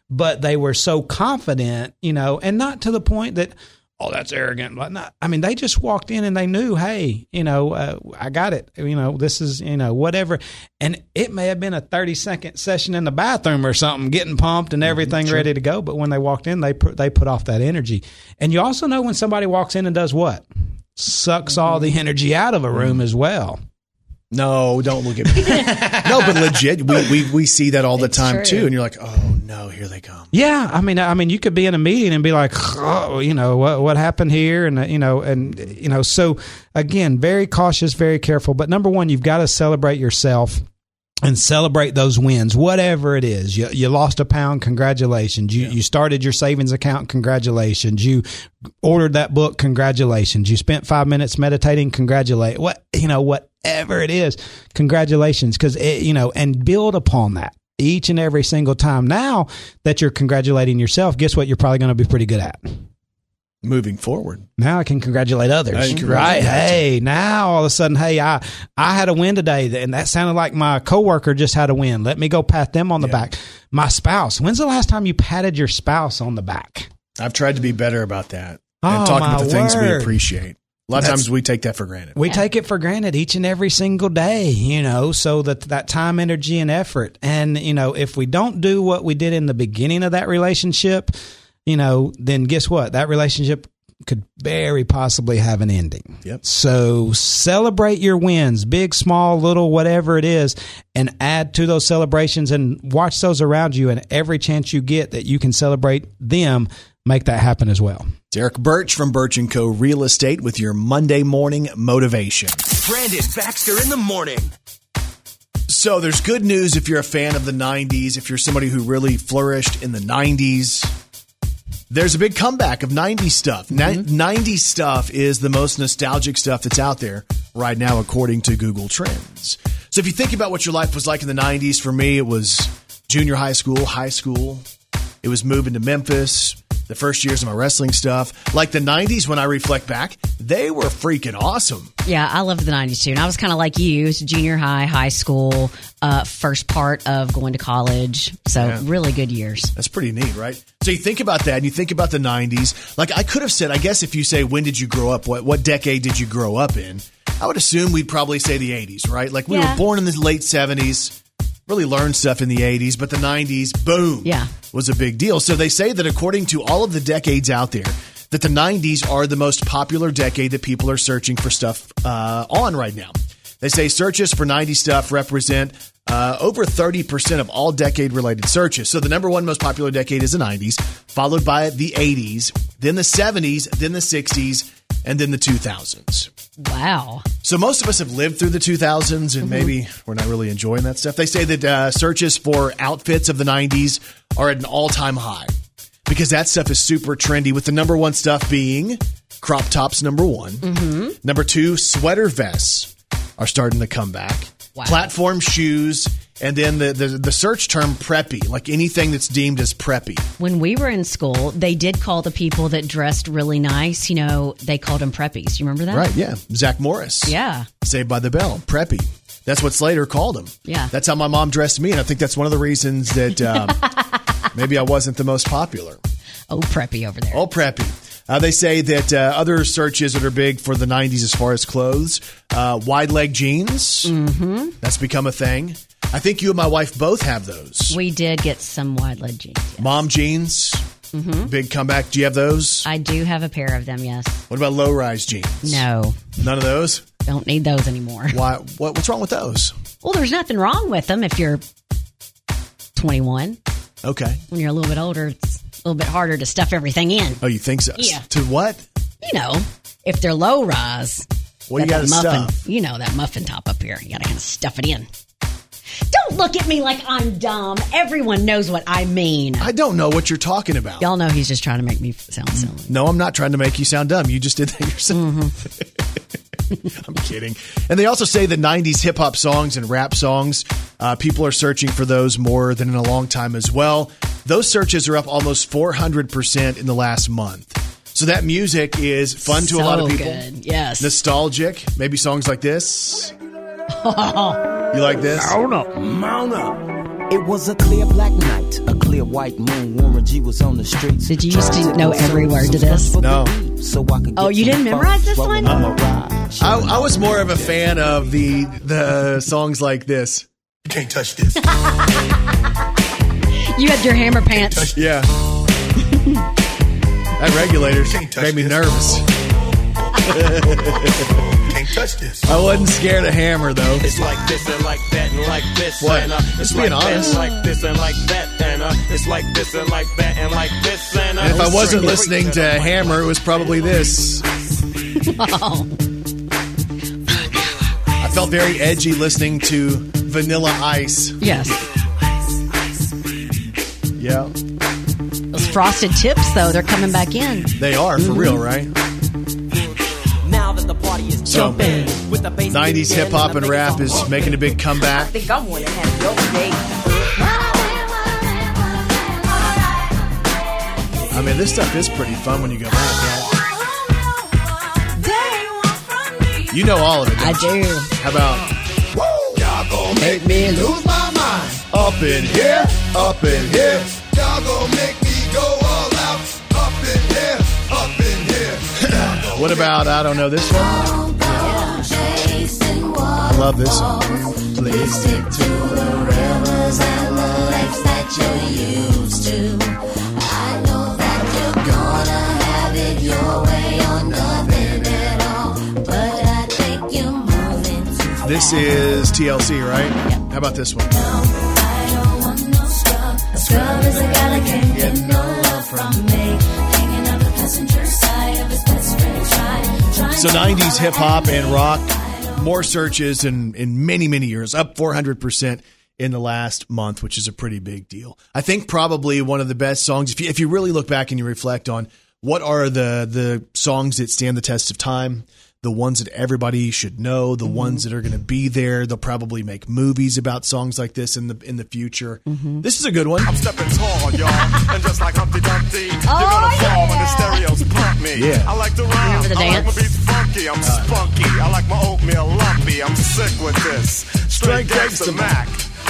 But they were so confident, you know, and not to the point that oh that's arrogant. But not, I mean they just walked in and they knew, hey, you know, uh, I got it. You know, this is, you know, whatever. And it may have been a 30 second session in the bathroom or something getting pumped and mm-hmm. everything ready to go, but when they walked in they put, they put off that energy. And you also know when somebody walks in and does what? Sucks mm-hmm. all the energy out of a room mm-hmm. as well. No, don't look at me. no, but legit, we, we we see that all the It's time true. too, and you're like, oh no, here they come. Yeah, I mean, I mean, you could be in a meeting and be like, oh, you know, what what happened here, and uh, you know, and you know, so again, very cautious, very careful. But number one, you've got to celebrate yourself and celebrate those wins, whatever it is. You, you lost a pound, congratulations. You you started your savings account, congratulations. You ordered that book, congratulations. You spent five minutes meditating, congratulate. What you know, whatever it is, congratulations. Because you know, and build upon that each and every single time. Now that you're congratulating yourself, guess what? You're probably going to be pretty good at. Moving forward, Now I can congratulate others, can right? Hey, now all of a sudden, hey, I I had a win today, and that sounded like my coworker just had a win. Let me go pat them on the Yeah. back. My spouse. When's the last time you patted your spouse on the back? I've tried to be better about that and Oh, talking about the things we appreciate. A lot of That's- times we take that for granted. We take it for granted each and every single day, you know, so that that time, energy, and effort. And, you know, if we don't do what we did in the beginning of that relationship, you know, then guess what? That relationship could very possibly have an ending. Yep. So celebrate your wins, big, small, little, whatever it is, and add to those celebrations and watch those around you. And every chance you get that you can celebrate them, make that happen as well. Derek Birch from Birch and Co. Real Estate with your Monday morning motivation. Brandon Baxter in the morning. So there's good news if you're a fan of the 90s, if you're somebody who really flourished in the 90s. There's a big comeback of 90s stuff. Mm-hmm. Ni- 90s stuff is the most nostalgic stuff that's out there right now, according to Google Trends. So if you think about what your life was like in the 90s, for me, it was junior high school, high school. It was moving to Memphis, the first years of my wrestling stuff. Like the 90s, when I reflect back, they were freaking awesome. Yeah, I loved the 90s too. And I was kind of like you, it was junior high, high school, uh, first part of going to college. So Yeah. really good years. That's pretty neat, right? So you think about that and you think about the 90s. Like I could have said, I guess if you say, when did you grow up? What, what decade did you grow up in? I would assume we'd probably say the 80s, right? Like we Yeah. were born in the late 70s, really learned stuff in the 80s, but the 90s, boom, Yeah. was a big deal. So they say that according to all of the decades out there, that the 90s are the most popular decade that people are searching for stuff uh, on right now. They say searches for 90s stuff represent uh, over 30% of all decade related searches. So the number one most popular decade is the 90s, followed by the 80s, then the 70s, then the 60s, and then the 2000s. Wow. So most of us have lived through the 2000s, and maybe we're not really enjoying that stuff. They say that uh, searches for outfits of the 90s are at an all-time high because that stuff is super trendy. With the number one stuff being crop tops, number one. Mm-hmm. Number two, sweater vests are starting to come back. Wow. Platform shoes, and then the, the the search term preppy, like anything that's deemed as preppy. When we were in school, they did call the people that dressed really nice, you know, they called them preppies. You remember that? Right? Yeah. Zach Morris. Yeah. Saved by the Bell, preppy. That's what Slater called him. Yeah. That's how my mom dressed me, and I think that's one of the reasons that um, maybe I wasn't the most popular. Oh, preppy over there. Oh, preppy. Uh, they say that uh, other searches that are big for the 90s as far as clothes, uh, wide leg jeans. Mm-hmm. That's become a thing. I think you and my wife both have those. We did get some wide leg jeans. yes. Mom jeans, Mm-hmm. big comeback. Do you have those? I do have a pair of them, yes. What about low rise jeans? No, None of those? don't need those anymore. Why? What, what's wrong with those? Well, there's nothing wrong with them if you're 21. Okay. When you're a little bit older, it's a little bit harder to stuff everything in. Oh, you think so? Yeah. To what? You know, if they're low rise, What you got got to stuff? you know, that muffin top up here. You got to kind of stuff it in. Don't look at me like I'm dumb. Everyone knows what I mean. I don't know what you're talking about. Y'all know he's just trying to make me sound silly. No, I'm not trying to make you sound dumb. You just did that yourself. Mm-hmm. I'm kidding. And they also say the 90s hip hop songs and rap songs, uh, people are searching for those more than in a long time as well. Those searches are up almost 400% in the last month. So that music is fun to a lot of people. good. Yes. Nostalgic. Maybe songs like this. You like this? Mount up, mount up. It was a clear black night, a clear white moon. Warren G was on the streets. Did you used to know every word to this? No. So I could Oh, you didn't memorize this one? on my ride. I, I was more of a fan of the the songs like this. You can't touch this. You had your hammer pants. Yeah. that regulator made me this. nervous. can't touch this. I wasn't scared of hammer though. It's like this and like that and like this What? and uh, it's being like honest. like this and like that and uh, it's like this and like that and like this and uh, And if I wasn't listening to Hammer, it was probably this. I felt very edgy listening to Vanilla Ice. yes. Yeah, Those frosted tips, though, they're coming back in. they are for real, right? So, jumping with the bass 90s hip hop and rap is making a big comeback. think I'm gonna have your day. I mean, this stuff is pretty fun when you go back. You know all of it. I don't you? do. How about Y'all gonna make me lose my mind. up in here, up in here? Y'all gonna make me go all out. Up in here, up in here. What about I don't know this one? I love this song. Please stick to the rivers and the lakes that you're used to. I know that you're gonna have it your way or nothing at all. But I think you're moving too This is TLC, right? How about this one? Scrub is a guy that can't get no love from me. Hanging out the passenger side of his best friend's So 90s hip hop and rock, more searches in, in many, many years, up 400% in the last month, which is a pretty big deal. I think probably one of the best songs, if you, if you really look back and you reflect on what are the, the songs that stand the test of time, the ones that everybody should know, the mm-hmm. ones that are going to be there. They'll probably make movies about songs like this in the in the future. Mm-hmm. This is a good one. I'm stepping tall, y'all, and just like Humpty Dumpty, you're Oh, gonna fall when the stereos pump me. Yeah. I like to rhyme, Remember the I like dance? Funky, I'm spunky, I like my oatmeal lumpy, I'm sick with this. Straight gangsta Mac.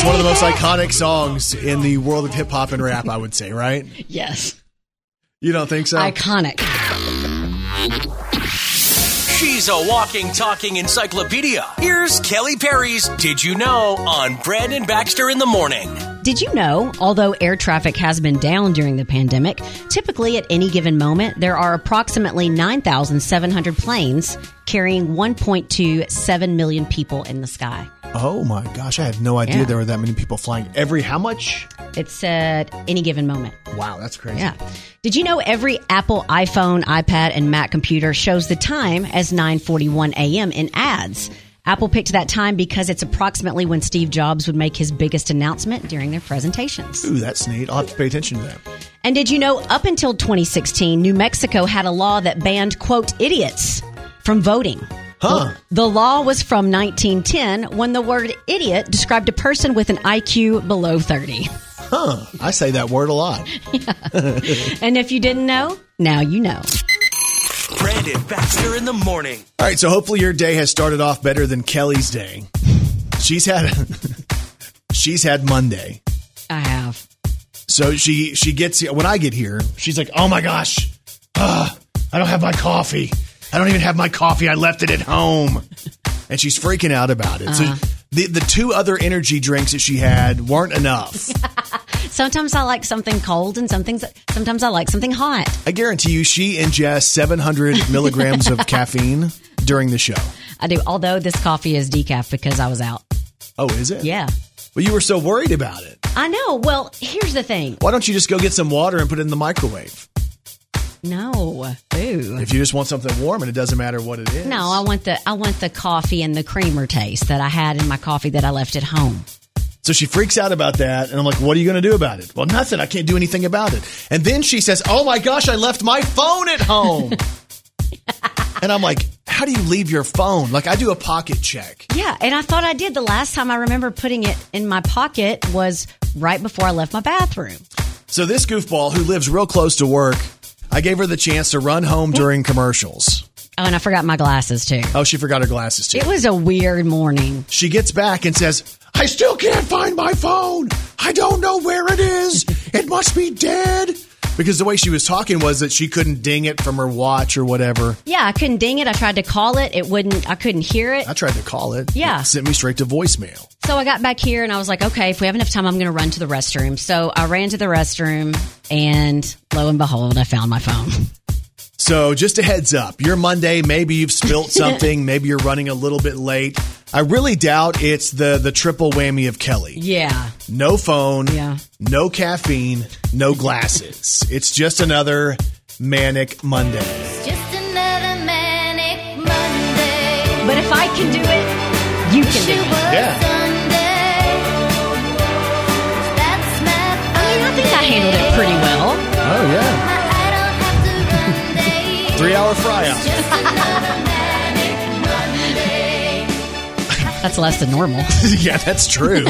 It's one of the most iconic songs in the world of hip hop and rap, I would say, right? Yes. You don't think so? Iconic. She's a walking, talking encyclopedia. Here's Kelly Perry's Did You Know on Brandon Baxter in the Morning. Did you know, although air traffic has been down during the pandemic, typically at any given moment, there are approximately 9,700 planes carrying 1.27 million people in the sky. Oh my gosh, I had no idea Yeah. there were that many people flying every how much? It's at any given moment. Wow, that's crazy. Yeah. Did you know every Apple iPhone, iPad, and Mac computer shows the time as 9:41 a.m. in ads? Apple picked that time because it's approximately when Steve Jobs would make his biggest announcement during their presentations. Ooh, that's neat. I'll have to pay attention to that. And did you know up until 2016, New Mexico had a law that banned, quote, idiots from voting? Huh. The law was from 1910 when the word idiot described a person with an IQ below 30. Huh. I say that word a lot. And if you didn't know, now you know. Brandon Baxter in the Morning. All right, so hopefully your day has started off better than Kelly's day. She's had she's had Monday. I have. So she she gets here. when I get here, she's like, "Oh my gosh, ah, I don't have my coffee. I don't even have my coffee. I left it at home," and she's freaking out about it. So the the two other energy drinks that she had weren't enough. Sometimes I like something cold and something, sometimes I like something hot. I guarantee you, she ingests 700 milligrams of caffeine during the show. I do. Although this coffee is decaf because I was out. Oh, is it? Yeah. But you were so worried about it. I know. Well, here's the thing. Why don't you just go get some water and put it in the microwave? No. Ooh. If you just want something warm and it doesn't matter what it is. No, I want the I want the coffee and the creamer taste that I had in my coffee that I left at home. So she freaks out about that, and I'm like, "What are you going to do about it?" Well, nothing. I can't do anything about it. And then she says, "Oh my gosh, I left my phone at home." and I'm like, "How do you leave your phone?" Like I do a pocket check. Yeah, and I thought I did. The last time I remember putting it in my pocket was right before I left my bathroom. So this goofball who lives real close to work, I gave her the chance to run home during commercials. Oh, and I forgot my glasses too. Oh, she forgot her glasses too. It was a weird morning. She gets back and says, I still can't find my phone. I don't know where it is. It must be dead. Because the way she was talking was that she couldn't ding it from her watch or whatever. Yeah, I couldn't ding it. I tried to call it. It wouldn't. I couldn't hear it. I tried to call it. Yeah. It sent me straight to voicemail. So I got back here and I was like, okay, if we have enough time, I'm going to run to the restroom. So I ran to the restroom and lo and behold, I found my phone. So just a heads up, your Monday, maybe you've spilt something, maybe you're running a little bit late. I really doubt it's the the triple whammy of Kelly. Yeah. No phone, Yeah. no caffeine, no glasses. it's just another manic Monday. Just another manic Monday. But if I can do it, you can do it. Yeah. I mean, I think I handled it pretty well. Oh yeah. Three hour fry out. That's less than normal. yeah, that's true.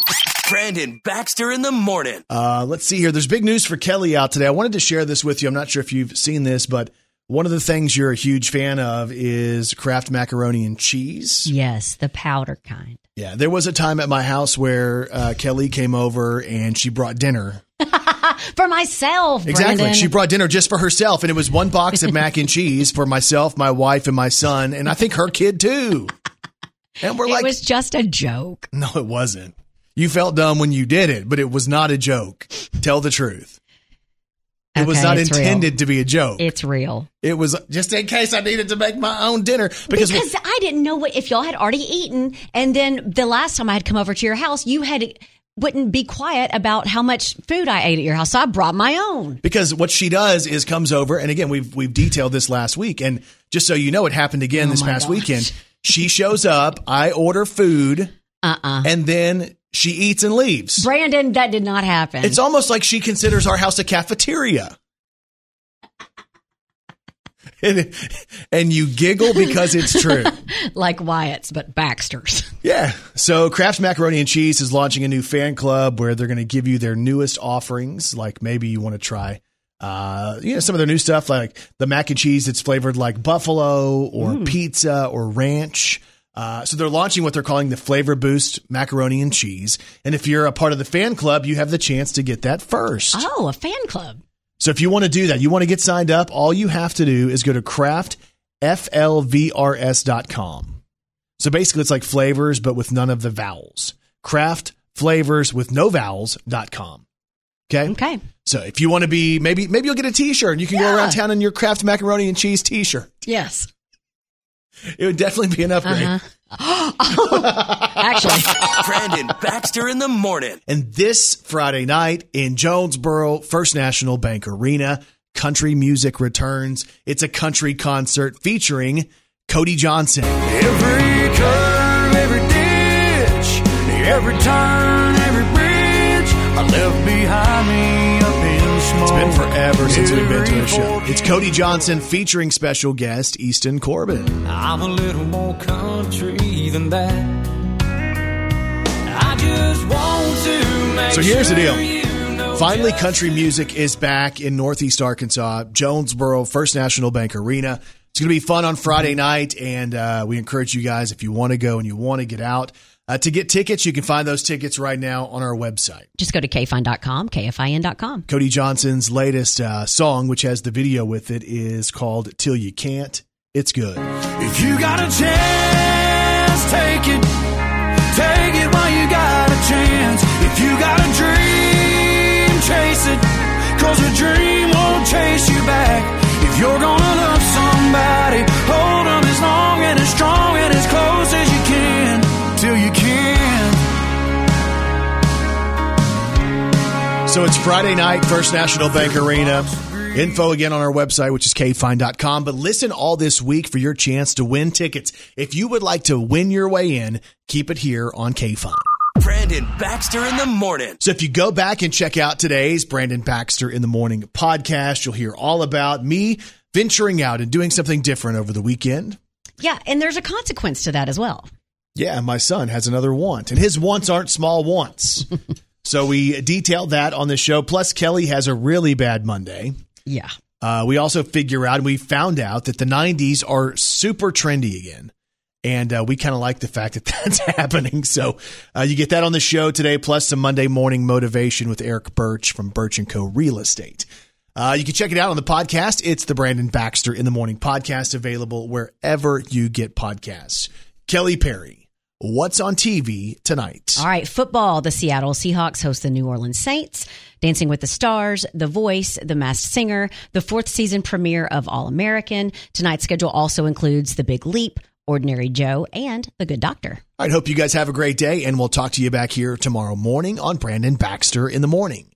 Brandon Baxter in the Morning. Uh, let's see here. There's big news for Kelly out today. I wanted to share this with you. I'm not sure if you've seen this, but one of the things you're a huge fan of is Kraft macaroni and cheese. Yes, the powder kind. Yeah, there was a time at my house where uh, Kelly came over and she brought dinner. For myself, Exactly. Brandon. She brought dinner just for herself, and it was one box of mac and cheese for myself, my wife, and my son, and I think her kid too. And we're it like, it was just a joke. no, it wasn't. You felt dumb when you did it, but it was not a joke. Tell the truth. It was not it's real. intended to be a joke. It's real. It was just in case I needed to make my own dinner because, Because I didn't know what if y'all had already eaten, and then the last time I had come over to your house, you had wouldn't be quiet about how much food I ate at your house, so I brought my own. because what she does is comes over and again we've we've detailed this last week and just so you know it happened again Oh this past gosh. weekend. She shows up, I order food, Uh uh and then she eats and leaves. Brandon, that did not happen. It's almost like she considers our house a cafeteria. And, and you giggle because it's true. like Wyatt's, but Baxter's. Yeah. So Kraft Macaroni and Cheese is launching a new fan club where they're going to give you their newest offerings. Like maybe you want to try, uh, you know, some of their new stuff, like the mac and cheese that's flavored like buffalo or pizza or ranch. Uh, so they're launching what they're calling the Flavor Boost Macaroni and Cheese. And if you're a part of the fan club, you have the chance to get that first. Oh, a fan club. So if you want to do that, you want to get signed up, all you have to do is go to Kraft flvrs.com. So basically, it's like flavors, but with none of the vowels. Kraft flavors with no vowels.com. Okay. Okay. So if you want to be, maybe, maybe you'll get a t shirt and you can go around town in your Kraft macaroni and cheese t shirt. Yes. It would definitely be an upgrade. Uh-huh. Actually, Brandon Baxter in the morning. And this Friday night in Jonesboro, First National Bank Arena, country music returns. It's a country concert featuring Cody Johnson. Every curve, every ditch, every turn, every bridge I left behind me up in smoke. It's been forever since we've been to a show. It's Cody Johnson featuring special guest Easton Corbin. I'm a little more country than that. I just want to make So here's the deal. you know Finally, country music is back in Northeast Arkansas, Jonesboro, First National Bank Arena. It's going to be fun on Friday night, and uh, we encourage you guys, if you want to go and you want to get out, uh, to get tickets. You can find those tickets right now on our website. just go to kfin.com, kfin.com. Cody Johnson's latest uh, song, which has the video with it, is called Till You Can't. It's good. If you got a chance, take it. Take it while you got a chance. If you got a dream, chase it. Cause a dream won't chase you back. If you're gonna love somebody, hold So it's Friday night, First National Bank Arena. Info again on our website, which is kfin.com. But listen all this week for your chance to win tickets. If you would like to win your way in, keep it here on KFin. Brandon Baxter in the morning. So if you go back and check out today's Brandon Baxter in the Morning podcast, you'll hear all about me venturing out and doing something different over the weekend. Yeah, and there's a consequence to that as well. Yeah, my son has another want, and his wants aren't small wants. so we detailed that on the show. Plus, Kelly has a really bad Monday. Yeah. Uh, we also figure out we found out that the 90s are super trendy again. And uh, we kind of like the fact that that's happening. So uh, you get that on the show today, plus some Monday morning motivation with Eric Birch from Birch and Co. Real Estate. Uh, you can check it out on the podcast. It's the Brandon Baxter in the Morning podcast, available wherever you get podcasts. Kelly Perry, what's on TV tonight? All right, football. The Seattle Seahawks host the New Orleans Saints. Dancing with the Stars, The Voice, The Masked Singer, the fourth season premiere of All American. Tonight's schedule also includes The Big Leap, Ordinary Joe, and The Good Doctor. I hope you guys have a great day, and we'll talk to you back here tomorrow morning on Brandon Baxter in the Morning.